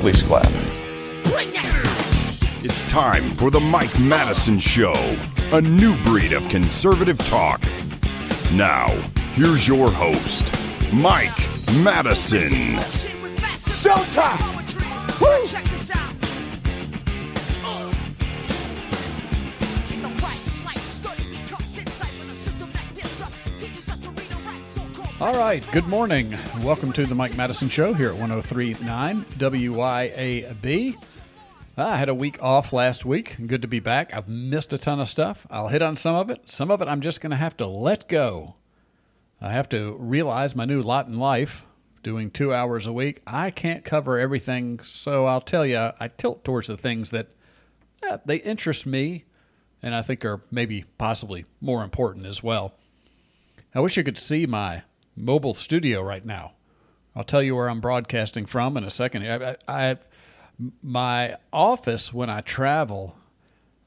Please clap. It's time for the Mike Madison Show, a new breed of conservative talk. Now, here's your host, Mike Madison. Showtime. All right, good morning. Welcome to the Mike Madison Show here at 1039 WYAB. I had a week off last week. Good to be back. I've missed a ton of stuff. I'll hit on some of it. Some of it I'm just going to have to let go. I have to realize my new lot in life, doing two hours a week. I can't cover everything, so I'll tell you, I tilt towards the things that eh, they interest me and I think are maybe possibly more important as well. I wish you could see my mobile studio right now. I'll tell you where I'm broadcasting from in a second. I, I, my office when I travel,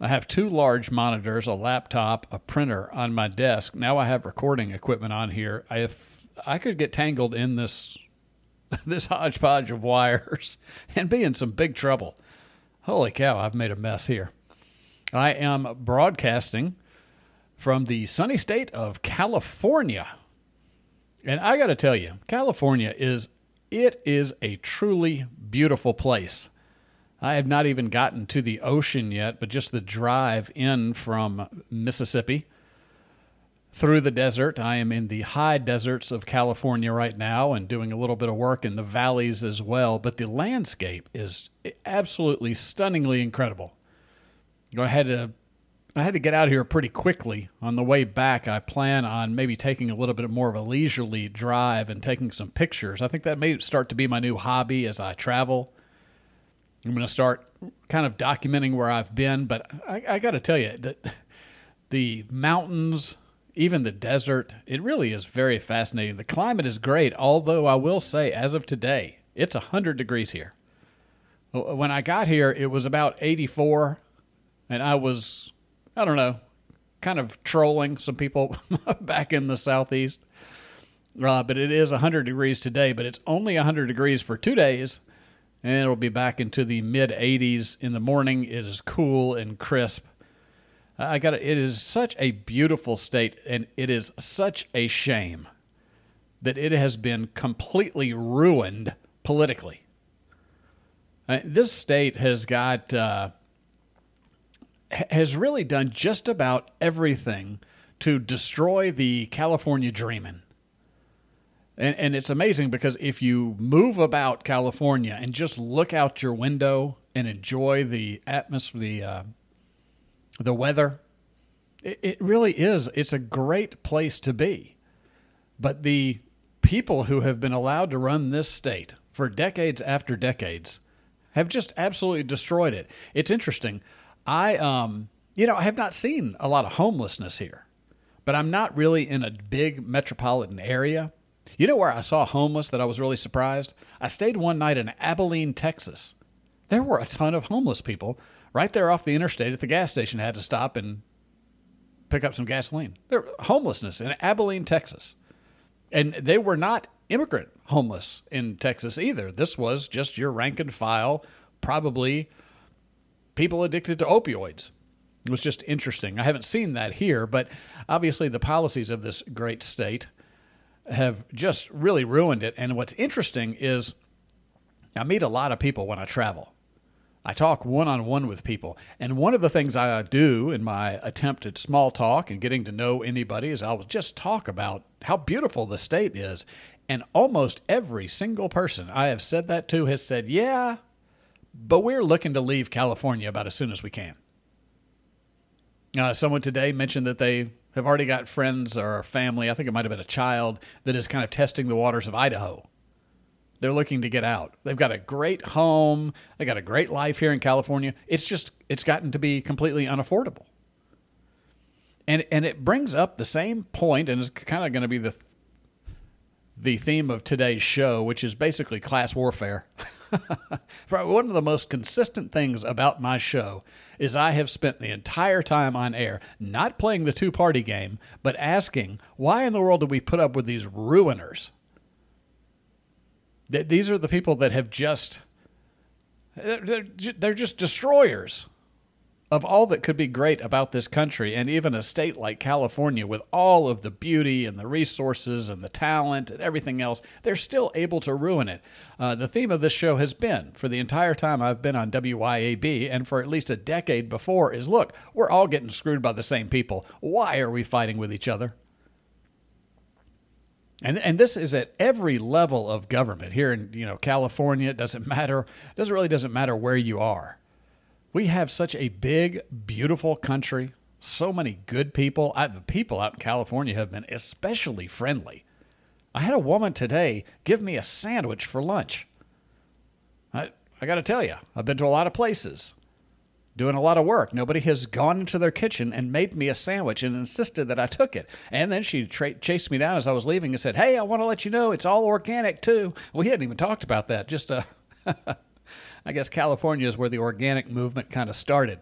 I have two large monitors, a laptop, a printer on my desk. Now I have recording equipment on here. I, if I could get tangled in this this hodgepodge of wires and be in some big trouble. Holy cow, I've made a mess here. I am broadcasting from the sunny state of California. And I got to tell you, California is it is a truly beautiful place. I have not even gotten to the ocean yet, but just the drive in from Mississippi through the desert. I am in the high deserts of California right now and doing a little bit of work in the valleys as well, but the landscape is absolutely stunningly incredible. I had I had to get out here pretty quickly. On the way back, I plan on maybe taking a little bit more of a leisurely drive and taking some pictures. I think that may start to be my new hobby as I travel. I'm going to start kind of documenting where I've been, but I, I got to tell you that the mountains, even the desert, it really is very fascinating. The climate is great, although I will say, as of today, it's 100 degrees here. When I got here, it was about 84, and I was I don't know, kind of trolling some people back in the southeast. Uh, but it is 100 degrees today, but it's only 100 degrees for two days, and it'll be back into the mid 80s in the morning. It is cool and crisp. I got it. Is such a beautiful state, and it is such a shame that it has been completely ruined politically. This state has got. Uh, has really done just about everything to destroy the California dreaming. And, and it's amazing because if you move about California and just look out your window and enjoy the atmosphere, the, uh, the weather, it, it really is. It's a great place to be. But the people who have been allowed to run this state for decades after decades have just absolutely destroyed it. It's interesting. I um you know, I have not seen a lot of homelessness here. But I'm not really in a big metropolitan area. You know where I saw homeless that I was really surprised? I stayed one night in Abilene, Texas. There were a ton of homeless people right there off the interstate at the gas station. I had to stop and pick up some gasoline. There homelessness in Abilene, Texas. And they were not immigrant homeless in Texas either. This was just your rank and file, probably people addicted to opioids. It was just interesting. I haven't seen that here, but obviously the policies of this great state have just really ruined it. And what's interesting is I meet a lot of people when I travel. I talk one on one with people. And one of the things I do in my attempt at small talk and getting to know anybody is I'll just talk about how beautiful the state is. And almost every single person I have said that to has said, Yeah, but we're looking to leave California about as soon as we can. Uh, someone today mentioned that they have already got friends or family, I think it might have been a child, that is kind of testing the waters of Idaho. They're looking to get out. They've got a great home. They got a great life here in California. It's just it's gotten to be completely unaffordable. And and it brings up the same point, and it's kind of going to be the the theme of today's show, which is basically class warfare. One of the most consistent things about my show is I have spent the entire time on air not playing the two party game, but asking, why in the world do we put up with these ruiners? These are the people that have just, they're just destroyers of all that could be great about this country and even a state like California with all of the beauty and the resources and the talent and everything else, they're still able to ruin it. Uh, the theme of this show has been, for the entire time I've been on WYAB and for at least a decade before, is look, we're all getting screwed by the same people. Why are we fighting with each other? And, and this is at every level of government here in you know California. It doesn't matter. It doesn't really doesn't matter where you are. We have such a big, beautiful country, so many good people. I, the people out in California have been especially friendly. I had a woman today give me a sandwich for lunch. I, I got to tell you, I've been to a lot of places doing a lot of work. Nobody has gone into their kitchen and made me a sandwich and insisted that I took it. And then she tra- chased me down as I was leaving and said, Hey, I want to let you know it's all organic too. We hadn't even talked about that. Just uh, I guess California is where the organic movement kind of started.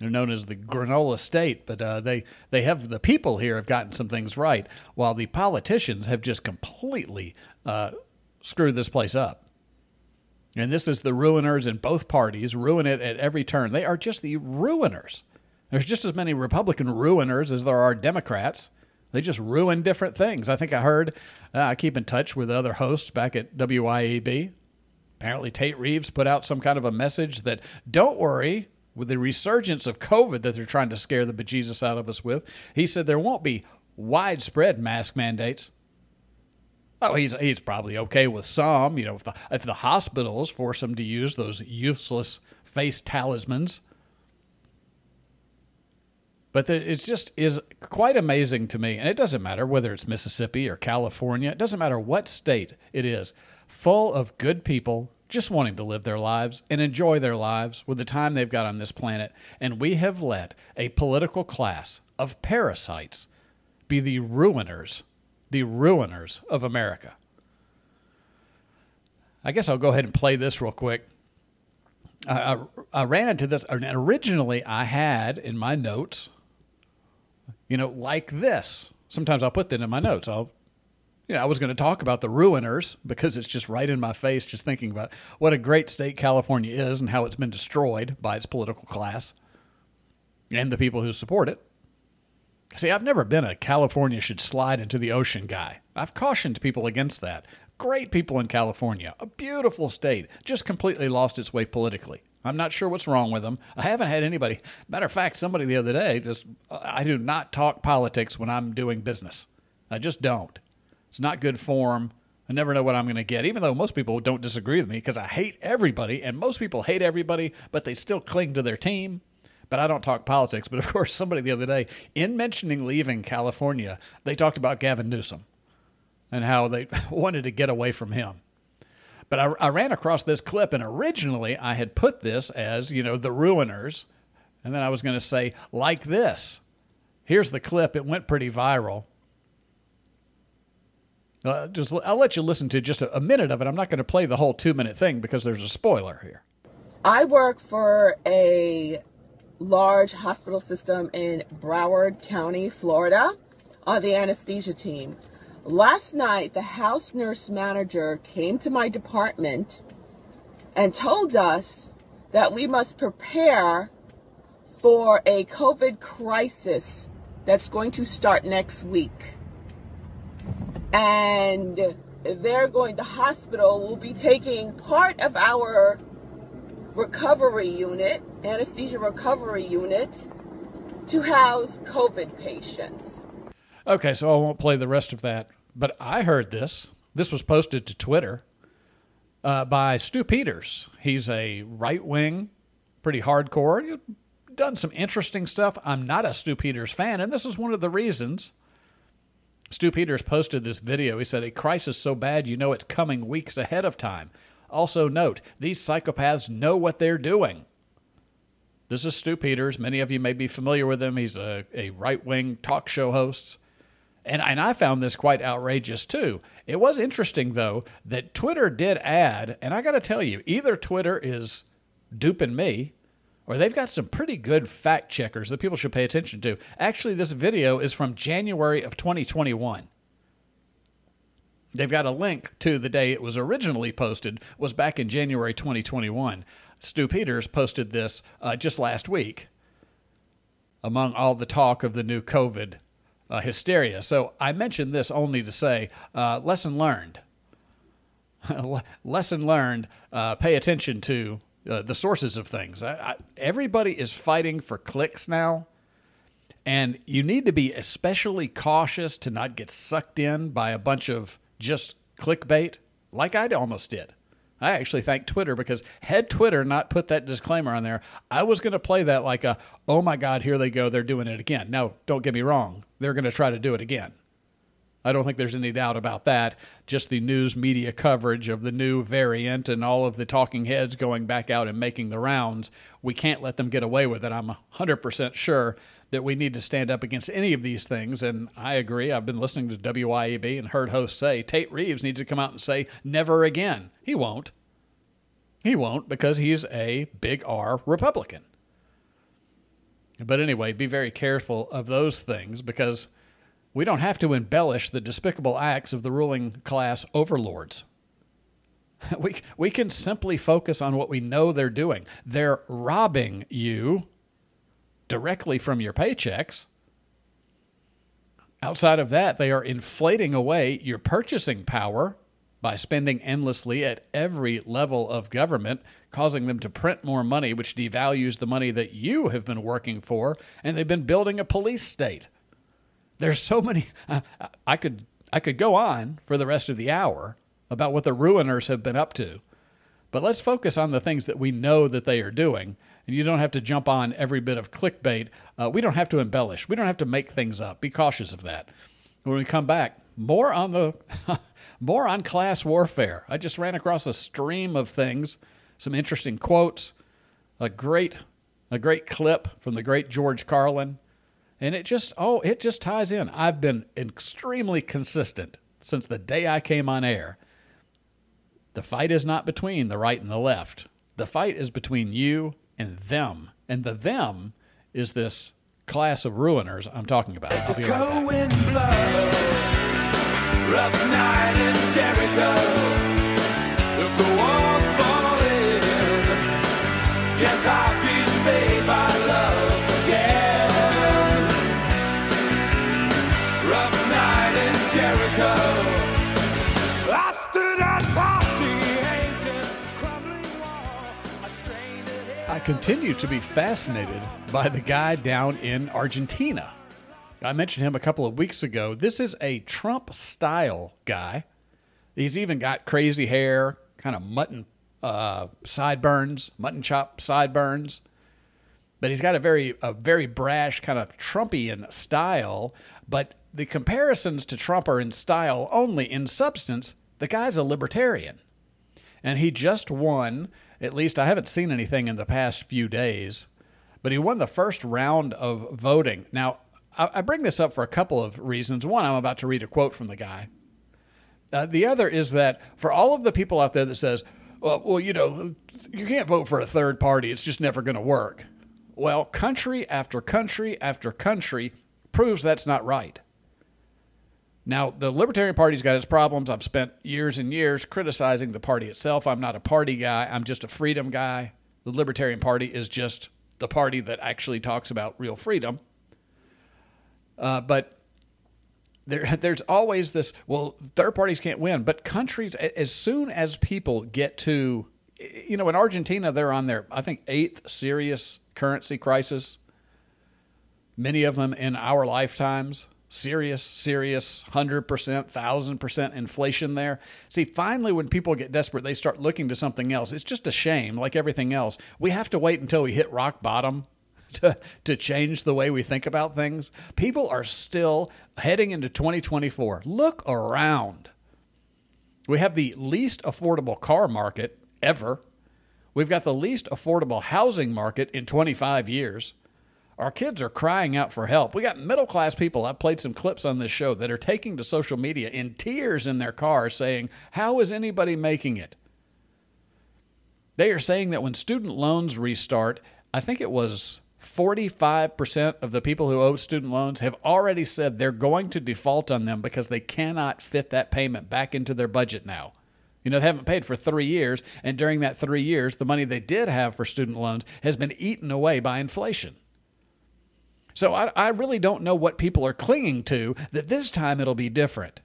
They're known as the granola state, but uh, they they have the people here have gotten some things right, while the politicians have just completely uh, screwed this place up. And this is the ruiners in both parties, ruin it at every turn. They are just the ruiners. There's just as many Republican ruiners as there are Democrats. They just ruin different things. I think I heard, uh, I keep in touch with other hosts back at WYAB. Apparently, Tate Reeves put out some kind of a message that don't worry, with the resurgence of COVID that they're trying to scare the bejesus out of us with, he said there won't be widespread mask mandates. Oh, he's he's probably okay with some. You know, if the if the hospitals force him to use those useless face talismans. But it just is quite amazing to me, and it doesn't matter whether it's Mississippi or California. It doesn't matter what state it is, full of good people just wanting to live their lives and enjoy their lives with the time they've got on this planet. And we have let a political class of parasites be the ruiners the ruiners of America. I guess I'll go ahead and play this real quick. I, I, I ran into this, and originally I had in my notes, you know, like this. Sometimes I'll put that in my notes. I'll, know, I was going to talk about the ruiners because it's just right in my face, just thinking about what a great state California is and how it's been destroyed by its political class and the people who support it. See, I've never been a California should slide into the ocean guy. I've cautioned people against that. Great people in California, a beautiful state, just completely lost its way politically. I'm not sure what's wrong with them. I haven't had anybody. Matter of fact, somebody the other day just, I do not talk politics when I'm doing business. I just don't. It's not good form. I never know what I'm going to get, even though most people don't disagree with me because I hate everybody, and most people hate everybody, but they still cling to their team but I don't talk politics. But of course, somebody the other day, in mentioning leaving California, they talked about Gavin Newsom and how they wanted to get away from him. But I, I, ran across this clip, and originally I had put this as, you know, the ruiners. And then I was going to say, like this. Here's the clip. It went pretty viral. Uh, just I'll let you listen to just a, a minute of it. I'm not going to play the whole two minute thing because there's a spoiler here. I work for a large hospital system in Broward County, Florida, on the anesthesia team. Last night, the house nurse manager came to my department and told us that we must prepare for a COVID crisis that's going to start next week. And they're going, the hospital will be taking part of our recovery unit, anesthesia recovery unit, to house COVID patients. Okay, so I won't play the rest of that. But I heard this. This was posted to Twitter uh, by Stu Peters. He's a right wing, pretty hardcore. Done some interesting stuff. I'm not a Stu Peters fan, and this is one of the reasons. Stu Peters posted this video. He said, A crisis so bad you know it's coming weeks ahead of time. Also, note, these psychopaths know what they're doing. This is Stu Peters. Many of you may be familiar with him. He's a, a right wing talk show host. And, and I found this quite outrageous too. It was interesting, though, that Twitter did add, and I got to tell you, either Twitter is duping me or they've got some pretty good fact checkers that people should pay attention to. Actually, this video is from January of 2021. They've got a link to the day it was originally posted, was back in January 2021. Stu Peters posted this uh, just last week among all the talk of the new COVID uh, hysteria. So I mentioned this only to say uh, lesson learned. lesson learned. Uh, pay attention to uh, the sources of things. I, I, everybody is fighting for clicks now. And you need to be especially cautious to not get sucked in by a bunch of just clickbait, like I almost did. I actually thank Twitter because had Twitter not put that disclaimer on there, I was going to play that like a, oh my God, here they go, they're doing it again. Now, don't get me wrong, they're going to try to do it again. I don't think there's any doubt about that. Just the news media coverage of the new variant and all of the talking heads going back out and making the rounds, we can't let them get away with it. I'm 100% sure that we need to stand up against any of these things. And I agree. I've been listening to WYAB and heard hosts say Tate Reeves needs to come out and say, never again. He won't. He won't because he's a big R Republican. But anyway, be very careful of those things because we don't have to embellish the despicable acts of the ruling class overlords. We, we can simply focus on what we know they're doing. They're robbing you directly from your paychecks. Outside of that, they are inflating away your purchasing power by spending endlessly at every level of government, causing them to print more money, which devalues the money that you have been working for, and they've been building a police state. There's so many. Uh, I could I could go on for the rest of the hour about what the ruiners have been up to, but let's focus on the things that we know that they are doing. And you don't have to jump on every bit of clickbait. Uh, we don't have to embellish. We don't have to make things up. Be cautious of that. When we come back, more on the more on class warfare. I just ran across a stream of things, some interesting quotes, a great a great clip from the great George Carlin and it just, oh, it just ties in. I've been extremely consistent since the day I came on air. The fight is not between the right and the left. The fight is between you and them. And the them is this class of ruiners I'm talking about. I'll be right back. Continue to be fascinated by the guy down in Argentina. I mentioned him a couple of weeks ago. This is a Trump style guy. He's even got crazy hair, kind of mutton uh, sideburns, mutton chop sideburns. But he's got a very a very brash kind of Trumpian style. But the comparisons to Trump are in style only. In substance, the guy's a libertarian. And he just won, at least I haven't seen anything in the past few days, but he won the first round of voting. Now, I, bring this up for a couple of reasons. One, I'm about to read a quote from the guy. Uh, the other is that for all of the people out there that says, well, well, you know, you can't vote for a third party. It's just never going to work. Well, country after country after country proves that's not right. Now, the Libertarian Party's got its problems. I've spent years and years criticizing the party itself. I'm not a party guy, I'm just a freedom guy. The Libertarian Party is just the party that actually talks about real freedom. Uh, but there, there's always this well, third parties can't win, but countries, as soon as people get to, you know, in Argentina, they're on their, I think, eighth serious currency crisis, many of them in our lifetimes serious, serious 100%, 1000% inflation there. See, finally, when people get desperate, they start looking to something else. It's just a shame, like everything else. We have to wait until we hit rock bottom to, to change the way we think about things. People are still heading into 2024. Look around. We have the least affordable car market ever. We've got the least affordable housing market in 25 years. Our kids are crying out for help. We got middle class people. I've played some clips on this show that are taking to social media in tears in their cars saying, How is anybody making it? They are saying that when student loans restart, I think it was 45% of the people who owe student loans have already said they're going to default on them because they cannot fit that payment back into their budget now. You know, they haven't paid for three years, and during that three years, the money they did have for student loans has been eaten away by inflation. So I, I really don't know what people are clinging to that this time it'll be different.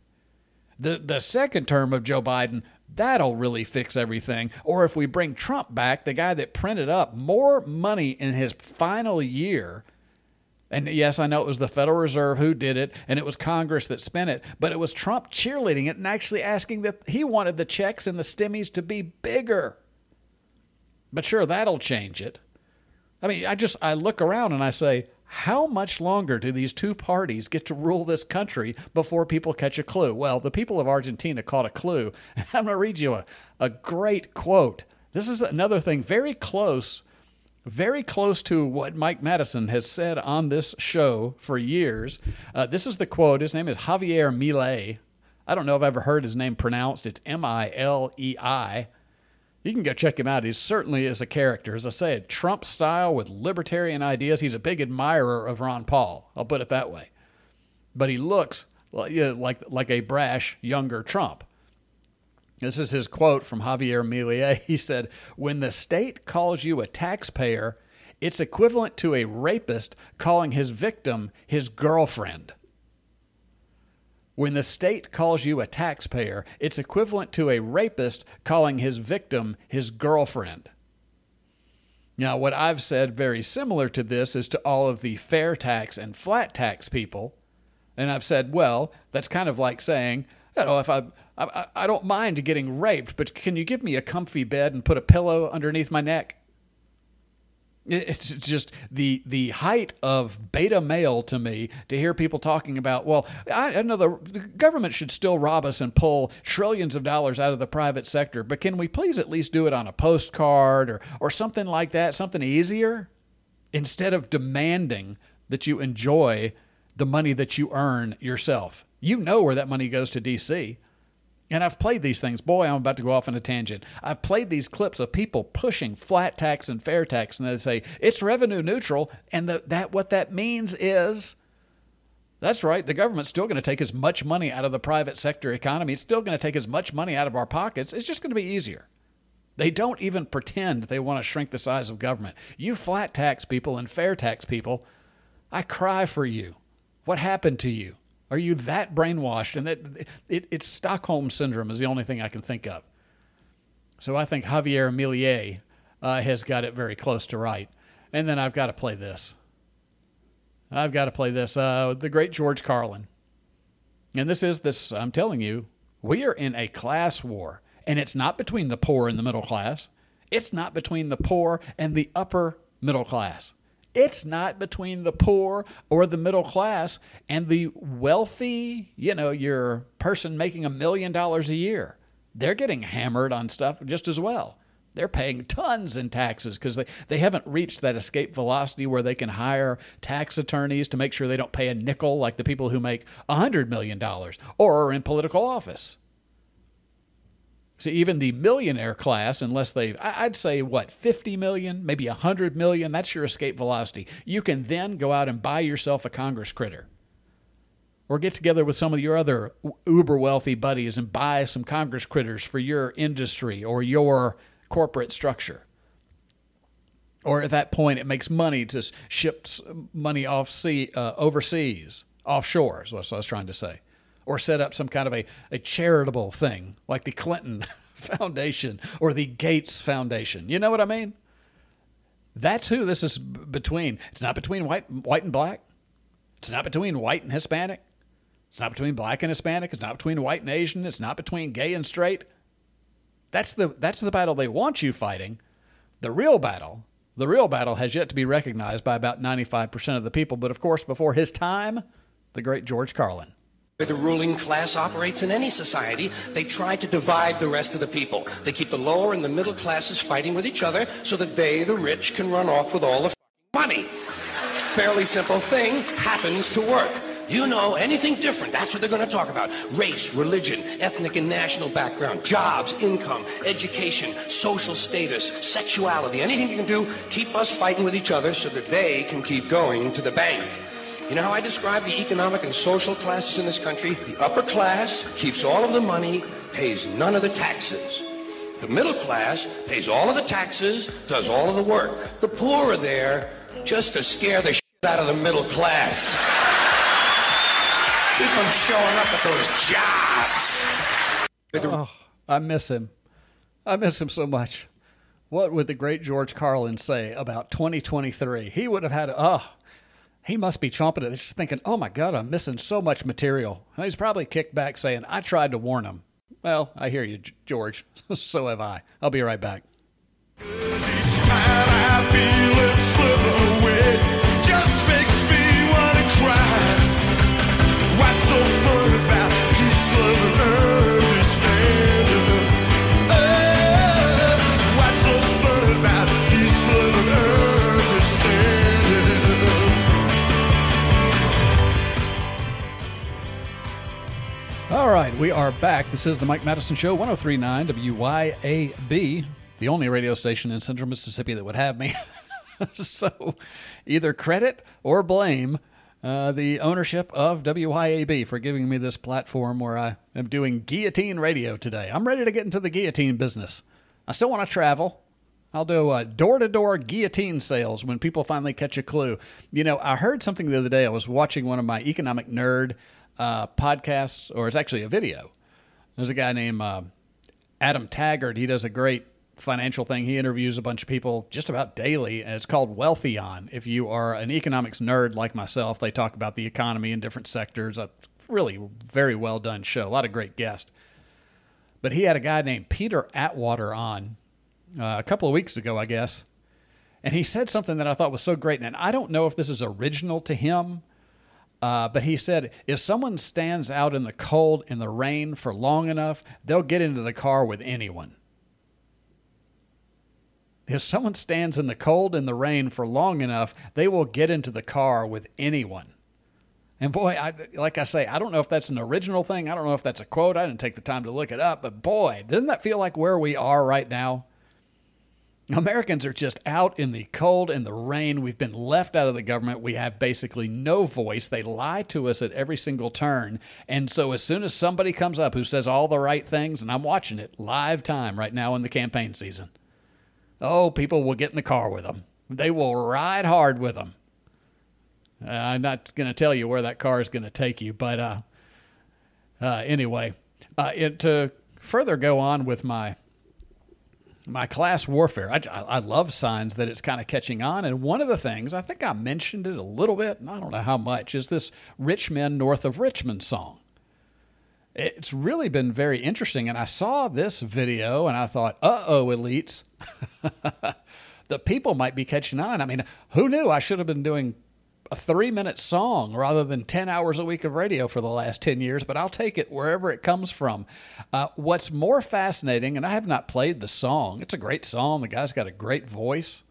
The, the second term of Joe Biden, that'll really fix everything. Or if we bring Trump back, the guy that printed up more money in his final year. And yes, I know it was the Federal Reserve who did it, and it was Congress that spent it, but it was Trump cheerleading it and actually asking that he wanted the checks and the stimmies to be bigger. But sure, that'll change it. I mean, I just I look around and I say, how much longer do these two parties get to rule this country before people catch a clue? Well, the people of Argentina caught a clue. I'm going to read you a, a great quote. This is another thing very close, very close to what Mike Madison has said on this show for years. Uh, this is the quote. His name is Javier Milei. I don't know if I've ever heard his name pronounced. It's M I L E I. You can go check him out. He certainly is a character. As I said, Trump style with libertarian ideas. He's a big admirer of Ron Paul. I'll put it that way. But he looks like, like, like a brash, younger Trump. This is his quote from Javier Milei. He said, When the state calls you a taxpayer, it's equivalent to a rapist calling his victim his girlfriend. When the state calls you a taxpayer, it's equivalent to a rapist calling his victim his girlfriend. Now, what I've said very similar to this is to all of the fair tax and flat tax people. And I've said, well, that's kind of like saying, you know, if I, I, I don't mind getting raped, but can you give me a comfy bed and put a pillow underneath my neck? It's just the the height of beta male to me to hear people talking about. Well, I, I know the, the government should still rob us and pull trillions of dollars out of the private sector, but can we please at least do it on a postcard or or something like that, something easier, instead of demanding that you enjoy the money that you earn yourself. You know where that money goes to D.C. And I've played these things. Boy, I'm about to go off on a tangent. I've played these clips of people pushing flat tax and fair tax, and they say it's revenue neutral, and the, that what that means is that's right. The government's still going to take as much money out of the private sector economy. It's still going to take as much money out of our pockets. It's just going to be easier. They don't even pretend they want to shrink the size of government. You flat tax people and fair tax people, I cry for you. What happened to you? Are you that brainwashed? And that it, it's Stockholm syndrome is the only thing I can think of. So I think Javier Milei uh, has got it very close to right. And then I've got to play this. I've got to play this. Uh, the great George Carlin. And this is this. I'm telling you, we are in a class war, and it's not between the poor and the middle class. It's not between the poor and the upper middle class. It's not between the poor or the middle class and the wealthy, you know, your person making a million dollars a year. They're getting hammered on stuff just as well. They're paying tons in taxes because they, they haven't reached that escape velocity where they can hire tax attorneys to make sure they don't pay a nickel like the people who make $100 million or are in political office. See, even the millionaire class, unless they, I'd say what, 50 million, maybe 100 million, that's your escape velocity. You can then go out and buy yourself a Congress critter. Or get together with some of your other uber wealthy buddies and buy some Congress critters for your industry or your corporate structure. Or at that point, it makes money to ship money off sea, uh, overseas, offshore, is what I was trying to say or set up some kind of a, a charitable thing like the Clinton Foundation or the Gates Foundation. You know what I mean? That's who this is between. It's not between white, white and black. It's not between white and Hispanic. It's not between black and Hispanic. It's not between white and Asian. It's not between gay and straight. That's the that's the battle they want you fighting. The real battle, The real battle has yet to be recognized by about 95% of the people, but of course, before his time, the great George Carlin. The ruling class operates in any society. They try to divide the rest of the people. They keep the lower and the middle classes fighting with each other so that they, the rich, can run off with all the money. Fairly simple thing happens to work. You know, anything different, that's what they're going to talk about. Race, religion, ethnic and national background, jobs, income, education, social status, sexuality, anything you can do, keep us fighting with each other so that they can keep going to the bank. You know how I describe the economic and social classes in this country? The upper class keeps all of the money, pays none of the taxes. The middle class pays all of the taxes, does all of the work. The poor are there just to scare the shit out of the middle class. Keep them showing up at those jobs. Oh, I miss him. I miss him so much. What would the great George Carlin say about 2023? He would have had, oh, he must be chomping at this, thinking, oh my God, I'm missing so much material. And he's probably kicked back saying, I tried to warn him. Well, I hear you, George. so have I. I'll be right back. All right, we are back. This is the Mike Madison Show, 1039 WYAB, the only radio station in central Mississippi that would have me. so either credit or blame uh, the ownership of WYAB for giving me this platform where I am doing guillotine radio today. I'm ready to get into the guillotine business. I still want to travel. I'll do door to door guillotine sales when people finally catch a clue. You know, I heard something the other day. I was watching one of my economic nerd uh, podcasts, or it's actually a video. There's a guy named uh, Adam Taggart. He does a great financial thing. He interviews a bunch of people just about daily, and it's called Wealthion. If you are an economics nerd like myself, they talk about the economy in different sectors. A really very well done show. A lot of great guests. But he had a guy named Peter Atwater on uh, a couple of weeks ago, I guess. And he said something that I thought was so great. And I don't know if this is original to him uh, but he said, if someone stands out in the cold in the rain for long enough, they'll get into the car with anyone. If someone stands in the cold in the rain for long enough, they will get into the car with anyone. And boy, I, like I say, I don't know if that's an original thing. I don't know if that's a quote. I didn't take the time to look it up. But boy, doesn't that feel like where we are right now? Americans are just out in the cold and the rain. We've been left out of the government. We have basically no voice. They lie to us at every single turn. And so, as soon as somebody comes up who says all the right things, and I'm watching it live time right now in the campaign season, oh, people will get in the car with them. They will ride hard with them. Uh, I'm not going to tell you where that car is going to take you, but uh, uh, anyway, uh, it, to further go on with my my class warfare. I, I love signs that it's kind of catching on. And one of the things, I think I mentioned it a little bit, and I don't know how much, is this Rich Men North of Richmond song. It's really been very interesting. And I saw this video and I thought, uh oh, elites. the people might be catching on. I mean, who knew I should have been doing a three minute song rather than 10 hours a week of radio for the last 10 years, but I'll take it wherever it comes from. Uh, what's more fascinating, and I have not played the song, it's a great song. The guy's got a great voice.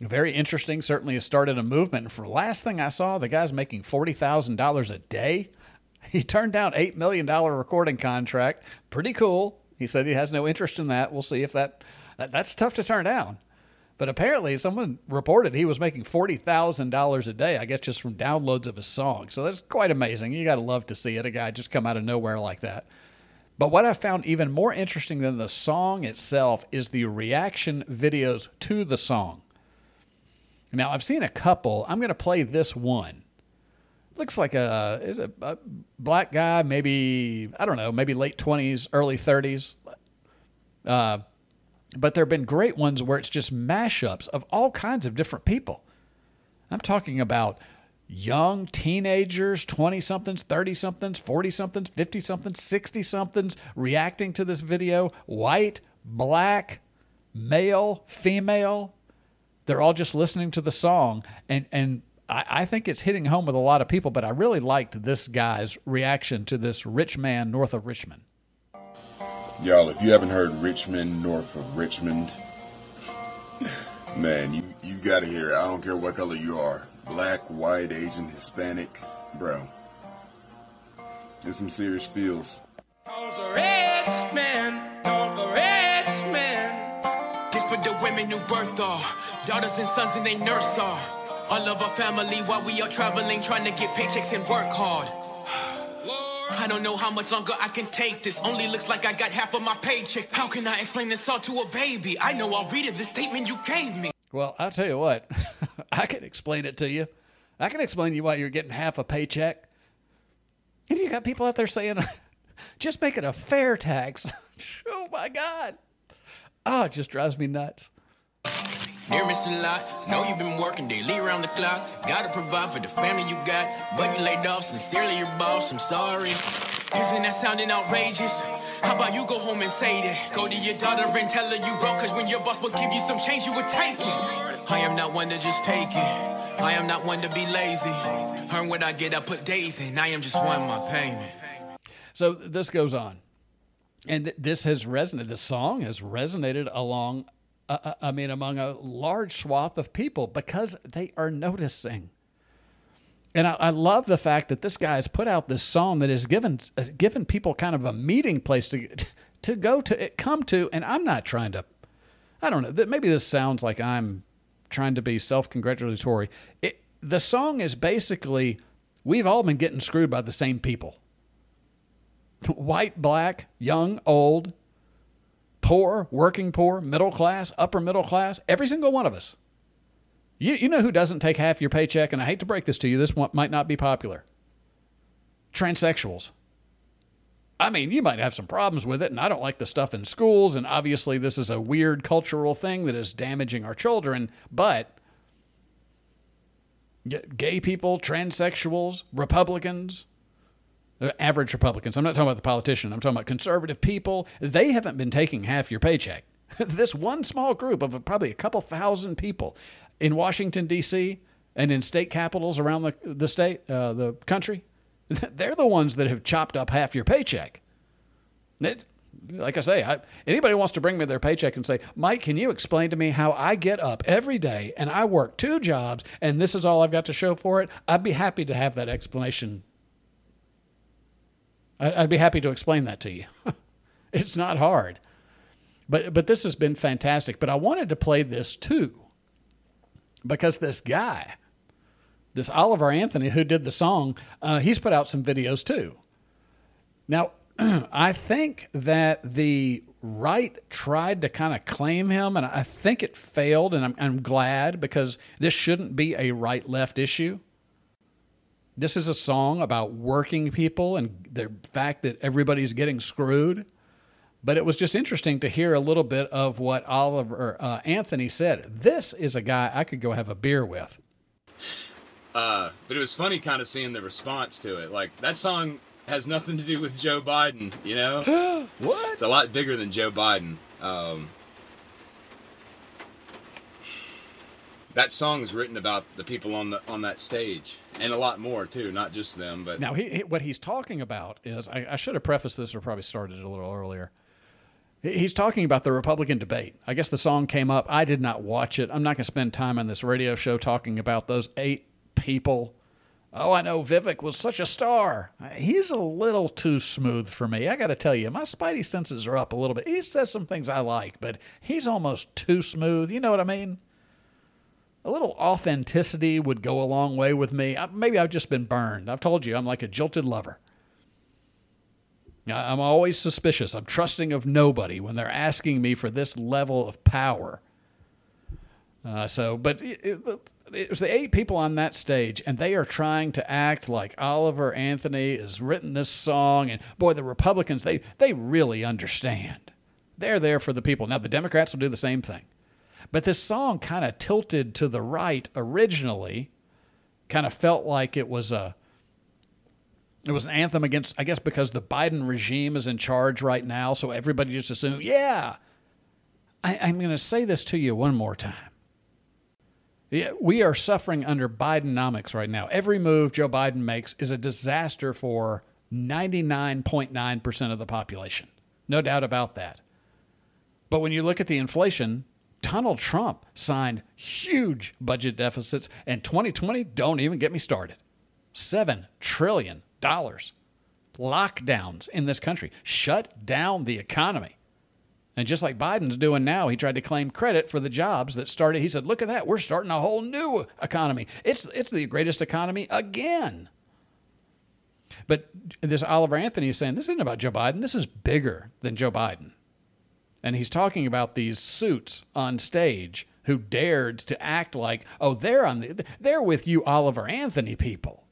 Very interesting. Certainly has started a movement. And for last thing I saw, the guy's making $40,000 a day. He turned down $8 million recording contract. Pretty cool. He said he has no interest in that. We'll see if that, that that's tough to turn down. But apparently, someone reported he was making $40,000 a day, I guess, just from downloads of his song. So that's quite amazing. You got to love to see it, a guy just come out of nowhere like that. But what I found even more interesting than the song itself is the reaction videos to the song. Now, I've seen a couple. I'm going to play this one. Looks like a, is a, a black guy, maybe, I don't know, maybe late 20s, early 30s. Uh, but there have been great ones where it's just mashups of all kinds of different people. I'm talking about young teenagers, 20 somethings, 30 somethings, 40 somethings, 50 somethings, 60 somethings reacting to this video, white, black, male, female. They're all just listening to the song, and and I, I think it's hitting home with a lot of people. But I really liked this guy's reaction to this rich man north of Richmond. Y'all, if you haven't heard Richmond north of Richmond, man, you you gotta hear it. I don't care what color you are, black, white, Asian, Hispanic, bro. It's some serious feels. This for the women who birth all, daughters and sons and they nurse all. All of our family while we are traveling, trying to get paychecks and work hard. I don't know how much longer I can take this. Only looks like I got half of my paycheck. How can I explain this all to a baby? I know I'll read it, the statement you gave me. Well, I'll tell you what, I can explain it to you. I can explain to you why you're getting half a paycheck. And you got people out there saying, just make it a fair tax. oh my God. Oh, it just drives me nuts. Dear Mr. Lot, know you've been working daily around the clock. Gotta provide for the family you got. But you laid off, sincerely your boss, I'm sorry. Isn't that sounding outrageous? How about you go home and say that? Go to your daughter and tell her you broke, cause when your boss will give you some change, you would take it. I am not one to just take it. I am not one to be lazy. Earn what I get, I put days in. I am just one my payment. So this goes on. And th- this has resonated, the song has resonated along uh, I mean, among a large swath of people because they are noticing. And I, I, love the fact that this guy has put out this song that has given uh, given people kind of a meeting place to to go to come to. And I'm not trying to, I don't know. Maybe this sounds like I'm trying to be self congratulatory. The song is basically we've all been getting screwed by the same people. White, black, young, old, poor, working poor, middle class, upper middle class, every single one of us. You, you know who doesn't take half your paycheck? And I hate to break this to you, this one might not be popular. Transsexuals. I mean, you might have some problems with it, and I don't like the stuff in schools, and obviously this is a weird cultural thing that is damaging our children, but gay people, transsexuals, Republicans, average Republicans. I'm not talking about the politician. I'm talking about conservative people. They haven't been taking half your paycheck. this one small group of probably a couple thousand people in Washington D.C. and in state capitals around the the state, uh, the country, they're the ones that have chopped up half your paycheck. It, like I say, I, anybody wants to bring me their paycheck and say, Mike, can you explain to me how I get up every day and I work two jobs and this is all I've got to show for it? I'd be happy to have that explanation I'd be happy to explain that to you. it's not hard. But, but this has been fantastic. But I wanted to play this too because this guy, this Oliver Anthony who did the song, uh, he's put out some videos too. Now, I think that the right tried to kind of claim him, and I think it failed, and I'm, I'm glad because this shouldn't be a right left issue. This is a song about working people and the fact that everybody's getting screwed. But it was just interesting to hear a little bit of what Oliver uh, Anthony said. This is a guy I could go have a beer with. Uh, but it was funny kind of seeing the response to it. Like, that song has nothing to do with Joe Biden, you know? what? It's a lot bigger than Joe Biden. Um, that song is written about the people on the on that stage and a lot more too not just them but now he, he, what he's talking about is I, I, should have prefaced this or probably started it a little earlier. He's talking about the republican debate. I guess the song came up. I did not watch it. I'm not going to spend time on this radio show talking about those eight people. Oh i know vivek was such a star. He's a little too smooth for me. I got to tell you my spidey senses are up a little bit. He says some things i like but he's almost too smooth. You know what i mean a little authenticity would go a long way with me. Maybe I've just been burned. I've told you, I'm like a jilted lover. I'm always suspicious. I'm trusting of nobody when they're asking me for this level of power. Uh, so, but it, it, it, was the eight people on that stage, and they are trying to act like Oliver Anthony has written this song. And boy, the Republicans, they, they really understand. They're there for the people. Now, the Democrats will do the same thing. But this song kind of tilted to the right originally, kind of felt like it was a it was an anthem against I guess because the Biden regime is in charge right now, so everybody just assumed, yeah. I, I'm gonna say this to you one more time. Yeah, we are suffering under Bidenomics right now. Every move Joe Biden makes is a disaster for 99.9% of the population. No doubt about that. But when you look at the inflation, Donald Trump signed huge budget deficits, and 2020, don't even get me started. $7 trillion. Lockdowns in this country shut down the economy. And just like Biden's doing now, he tried to claim credit for the jobs that started. He said, "Look at that, we're starting a whole new economy. It's it's the greatest economy again." But this Oliver Anthony is saying this isn't about Joe Biden. This is bigger than Joe Biden. And he's talking about these suits on stage who dared to act like, "Oh, they're on the, they're with you Oliver Anthony people."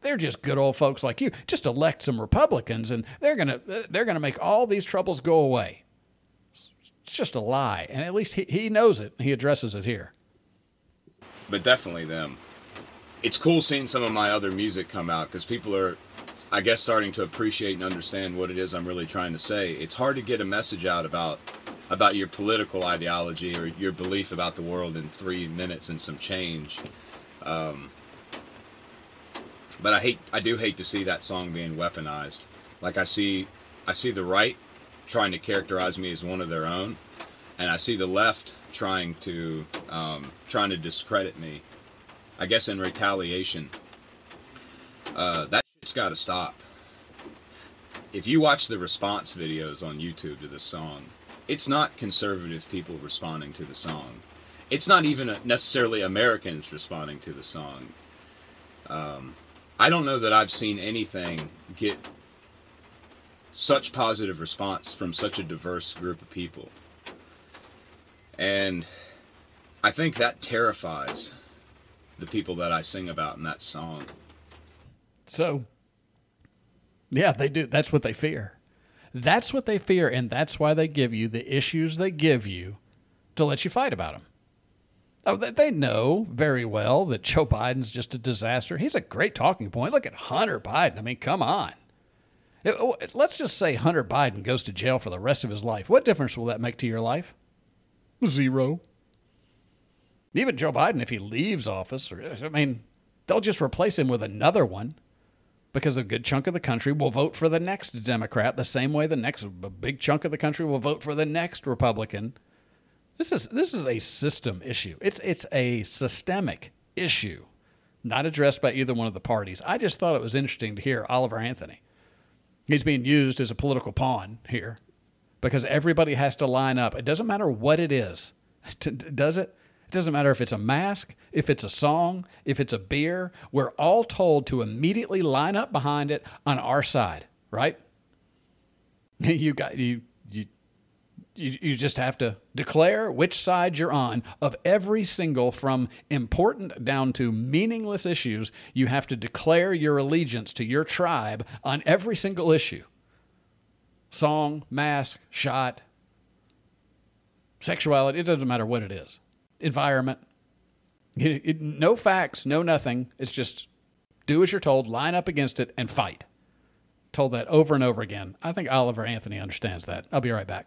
They're just good old folks like you. Just elect some Republicans and they're going to they're going to make all these troubles go away. It's just a lie. And at least he, he knows it. He addresses it here. But definitely them. It's cool seeing some of my other music come out because people are, I guess, starting to appreciate and understand what it is I'm really trying to say. It's hard to get a message out about about your political ideology or your belief about the world in three minutes and some change. Um, but I hate, I do hate to see that song being weaponized. Like I see, I see the right trying to characterize me as one of their own, and I see the left trying to um, trying to discredit me. I guess in retaliation. Uh, that shit's got to stop. If you watch the response videos on YouTube to this song, it's not conservative people responding to the song. It's not even necessarily Americans responding to the song. Um, I don't know that I've seen anything get such positive response from such a diverse group of people. And I think that terrifies the people that I sing about in that song. So, yeah, they do. That's what they fear. That's what they fear, and that's why they give you the issues they give you to let you fight about them. Oh, they know very well that Joe Biden's just a disaster. He's a great talking point. Look at Hunter Biden. I mean, come on. Let's just say Hunter Biden goes to jail for the rest of his life. What difference will that make to your life? Zero. Even Joe Biden, if he leaves office, or, I mean, they'll just replace him with another one because a good chunk of the country will vote for the next Democrat the same way the next a big chunk of the country will vote for the next Republican. This is this is a system issue. It's it's a systemic issue, not addressed by either one of the parties. I just thought it was interesting to hear Oliver Anthony He's being used as a political pawn here because everybody has to line up. It doesn't matter what it is, does it? It doesn't matter if it's a mask, if it's a song, if it's a beer. We're all told to immediately line up behind it on our side, right? You got you you you, just have to declare which side you're on of every single, from important down to meaningless issues. You have to declare your allegiance to your tribe on every single issue song, mask, shot, sexuality. It doesn't matter what it is. Environment. It, it, no facts, no nothing. It's just do as you're told, line up against it, and fight told that over and over again. I think Oliver Anthony understands that. I'll be right back.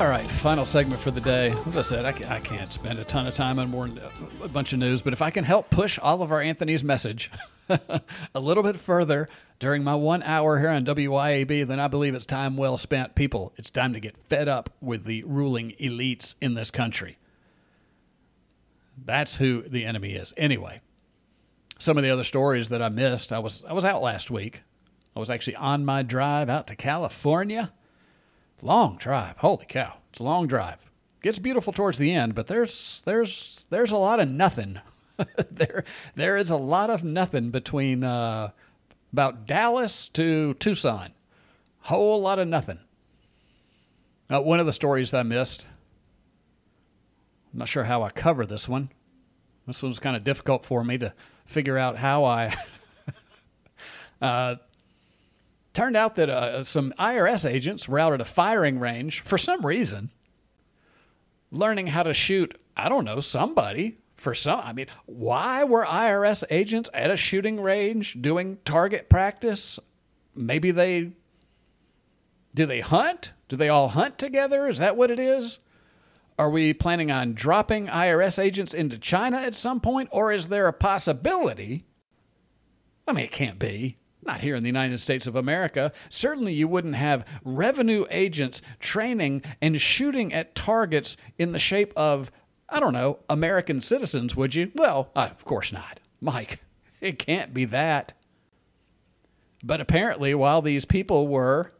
All right, final segment for the day. As I said, I, I can't spend a ton of time on more a bunch of news, but if I can help push Oliver Anthony's message a little bit further during my one hour here on WYAB, then I believe it's time well spent. People, it's time to get fed up with the ruling elites in this country. That's who the enemy is. Anyway, some of the other stories that I missed, I was I was out last week. I was actually on my drive out to California Long drive. Holy cow. It's a long drive. Gets beautiful towards the end, but there's there's there's a lot of nothing. there there is a lot of nothing between uh, about Dallas to Tucson. Whole lot of nothing. Now, one of the stories I missed. I'm not sure how I cover this one. This one's kind of difficult for me to figure out how I. uh, Turned out that uh, some IRS agents were out at a firing range for some reason, learning how to shoot, I don't know, somebody for some. I mean, why were IRS agents at a shooting range doing target practice? Maybe they. Do they hunt? Do they all hunt together? Is that what it is? Are we planning on dropping IRS agents into China at some point? Or is there a possibility? I mean, it can't be not here in the United States of America. Certainly, you wouldn't have revenue agents training and shooting at targets in the shape of, I don't know, American citizens, would you? Well, uh, of course not. Mike, it can't be that. But apparently, while these people were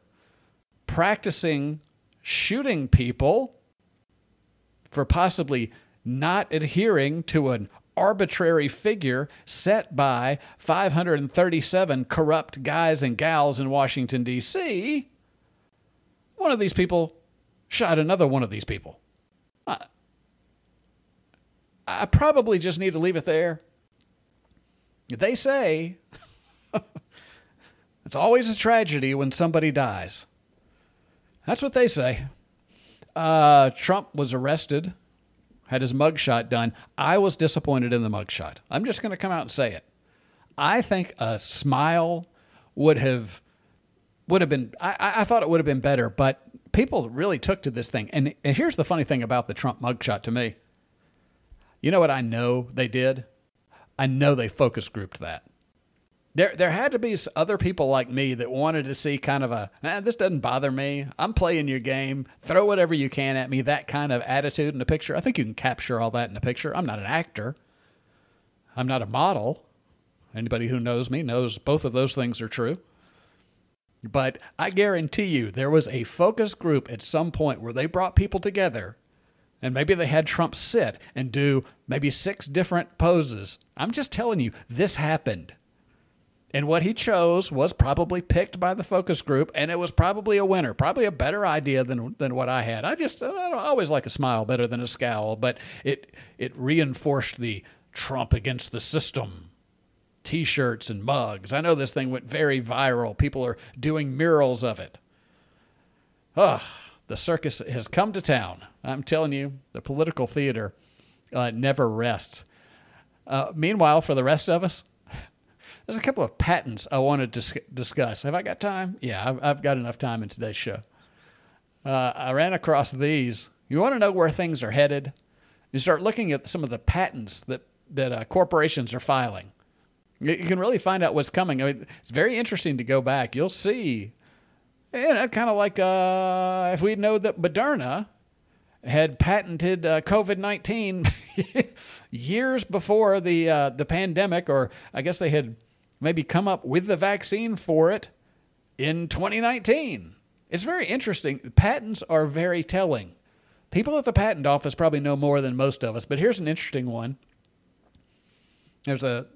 practicing shooting people for possibly not adhering to an arbitrary figure set by 537 corrupt guys and gals in Washington, D.C., one of these people shot another one of these people. I, I probably just need to leave it there. They say it's always a tragedy when somebody dies. That's what they say. Uh, Trump was arrested had his mugshot done. I was disappointed in the mugshot. I'm just going to come out and say it. I think a smile would have would have been. I, I thought it would have been better, but people really took to this thing. And, and here's the funny thing about the Trump mugshot to me. You know what I know they did? I know they focus grouped that. There, there had to be other people like me that wanted to see kind of a, eh, this doesn't bother me. I'm playing your game. Throw whatever you can at me. That kind of attitude in a picture. I think you can capture all that in a picture. I'm not an actor. I'm not a model. Anybody who knows me knows both of those things are true. But I guarantee you, there was a focus group at some point where they brought people together and maybe they had Trump sit and do maybe six different poses. I'm just telling you, this happened. And what he chose was probably picked by the focus group, and it was probably a winner, probably a better idea than than what I had. I just I always like a smile better than a scowl, but it it reinforced the Trump against the system T-shirts and mugs. I know this thing went very viral. People are doing murals of it. Oh, the circus has come to town. I'm telling you, the political theater uh, never rests. Uh, meanwhile, for the rest of us, there's a couple of patents I want to dis- discuss. Have I got time? Yeah, I've, I've, got enough time in today's show. Uh, I ran across these. You want to know where things are headed? You start looking at some of the patents that that uh, corporations are filing. You, you, can really find out what's coming. I mean, it's very interesting to go back. You'll see, know, kind of like uh, if we know that Moderna had patented uh, COVID nineteen years before the uh, the pandemic, or I guess they had maybe come up with the vaccine for it in 2019. It's very interesting. Patents are very telling. People at the patent office probably know more than most of us, but here's an interesting one. There's a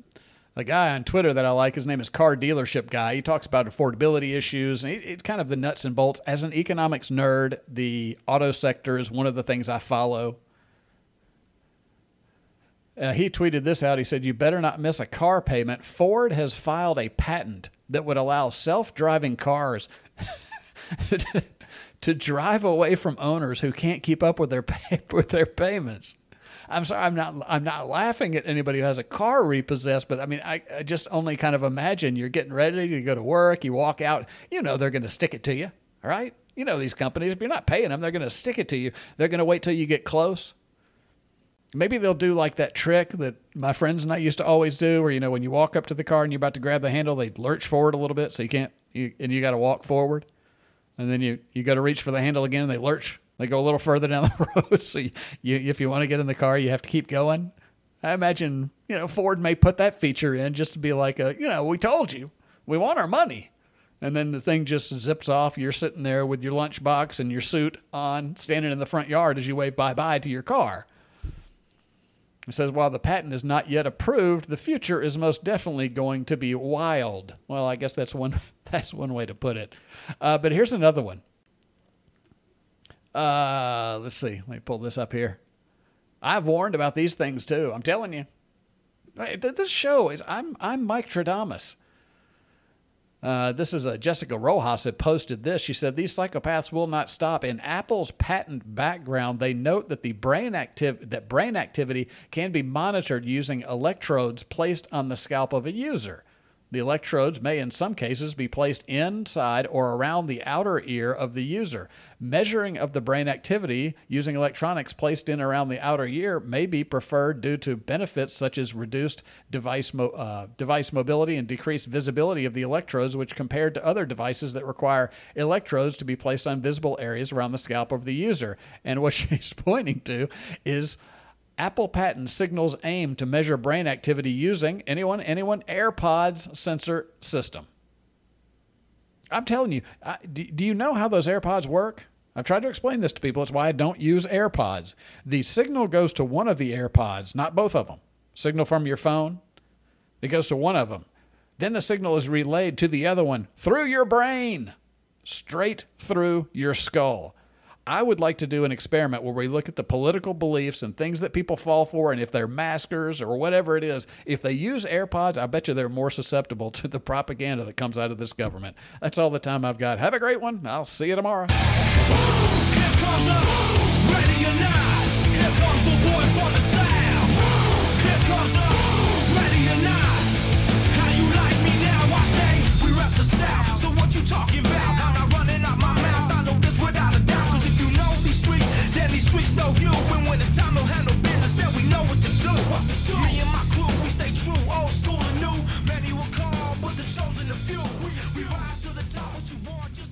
a guy on Twitter that I like. His name is Car Dealership Guy. He talks about affordability issues and it's kind of the nuts and bolts. As an economics nerd, the auto sector is one of the things I follow. Uh, he tweeted this out. He said, You better not miss a car payment. Ford has filed a patent that would allow self driving cars to, drive away from owners who can't keep up with their, pay, with their payments. I'm sorry, I'm not, I'm not laughing at anybody who has a car repossessed, but I mean, I, I just only kind of imagine you're getting ready to go to work, you walk out, you know, they're going to stick it to you, all right? You know, these companies, if you're not paying them, they're going to stick it to you. They're going to wait till you get close Maybe they'll do like that trick that my friends and I used to always do, where you know when you walk up to the car and you're about to grab the handle, they lurch forward a little bit, so you can't, you, and you got to walk forward, and then you you got to reach for the handle again, and they lurch, they go a little further down the road. so you, you, if you want to get in the car, you have to keep going. I imagine you know Ford may put that feature in just to be like a you know we told you we want our money, and then the thing just zips off. You're sitting there with your lunchbox and your suit on, standing in the front yard as you wave bye bye to your car. It says, while the patent is not yet approved, the future is most definitely going to be wild. Well, I guess that's one that's one way to put it. Uh, but here's another one. Uh, let's see. Let me pull this up here. I've warned about these things too. I'm telling you. This show is I'm I'm Mike Tradamus. Uh, this is a Jessica Rojas had posted this. She said these psychopaths will not stop. In Apple's patent background, they note that the brain activ- that brain activity can be monitored using electrodes placed on the scalp of a user. The electrodes may, in some cases, be placed inside or around the outer ear of the user. Measuring of the brain activity using electronics placed in around the outer ear may be preferred due to benefits such as reduced device, mo- uh, device mobility and decreased visibility of the electrodes, which compared to other devices that require electrodes to be placed on visible areas around the scalp of the user. And what she's pointing to is Apple patent signals aim to measure brain activity using anyone, anyone AirPods sensor system. I'm telling you, do, do you know how those AirPods work? I've tried to explain this to people. It's why I don't use AirPods. The signal goes to one of the AirPods, not both of them. Signal from your phone, it goes to one of them. Then the signal is relayed to the other one through your brain, straight through your skull. I would like to do an experiment where we look at the political beliefs and things that people fall for, and if they're maskers or whatever it is, if they use AirPods, I bet you they're more susceptible to the propaganda that comes out of this government. That's all the time I've got. Have a great one. I'll see you tomorrow. Talking about? I'm not running out my These streets know you, and when it's time, to handle business, and we know what to do. What to do. Me and my crew, we stay true, old school and new. Many will call, but the chosen the few. We, we rise to the top, what you want, just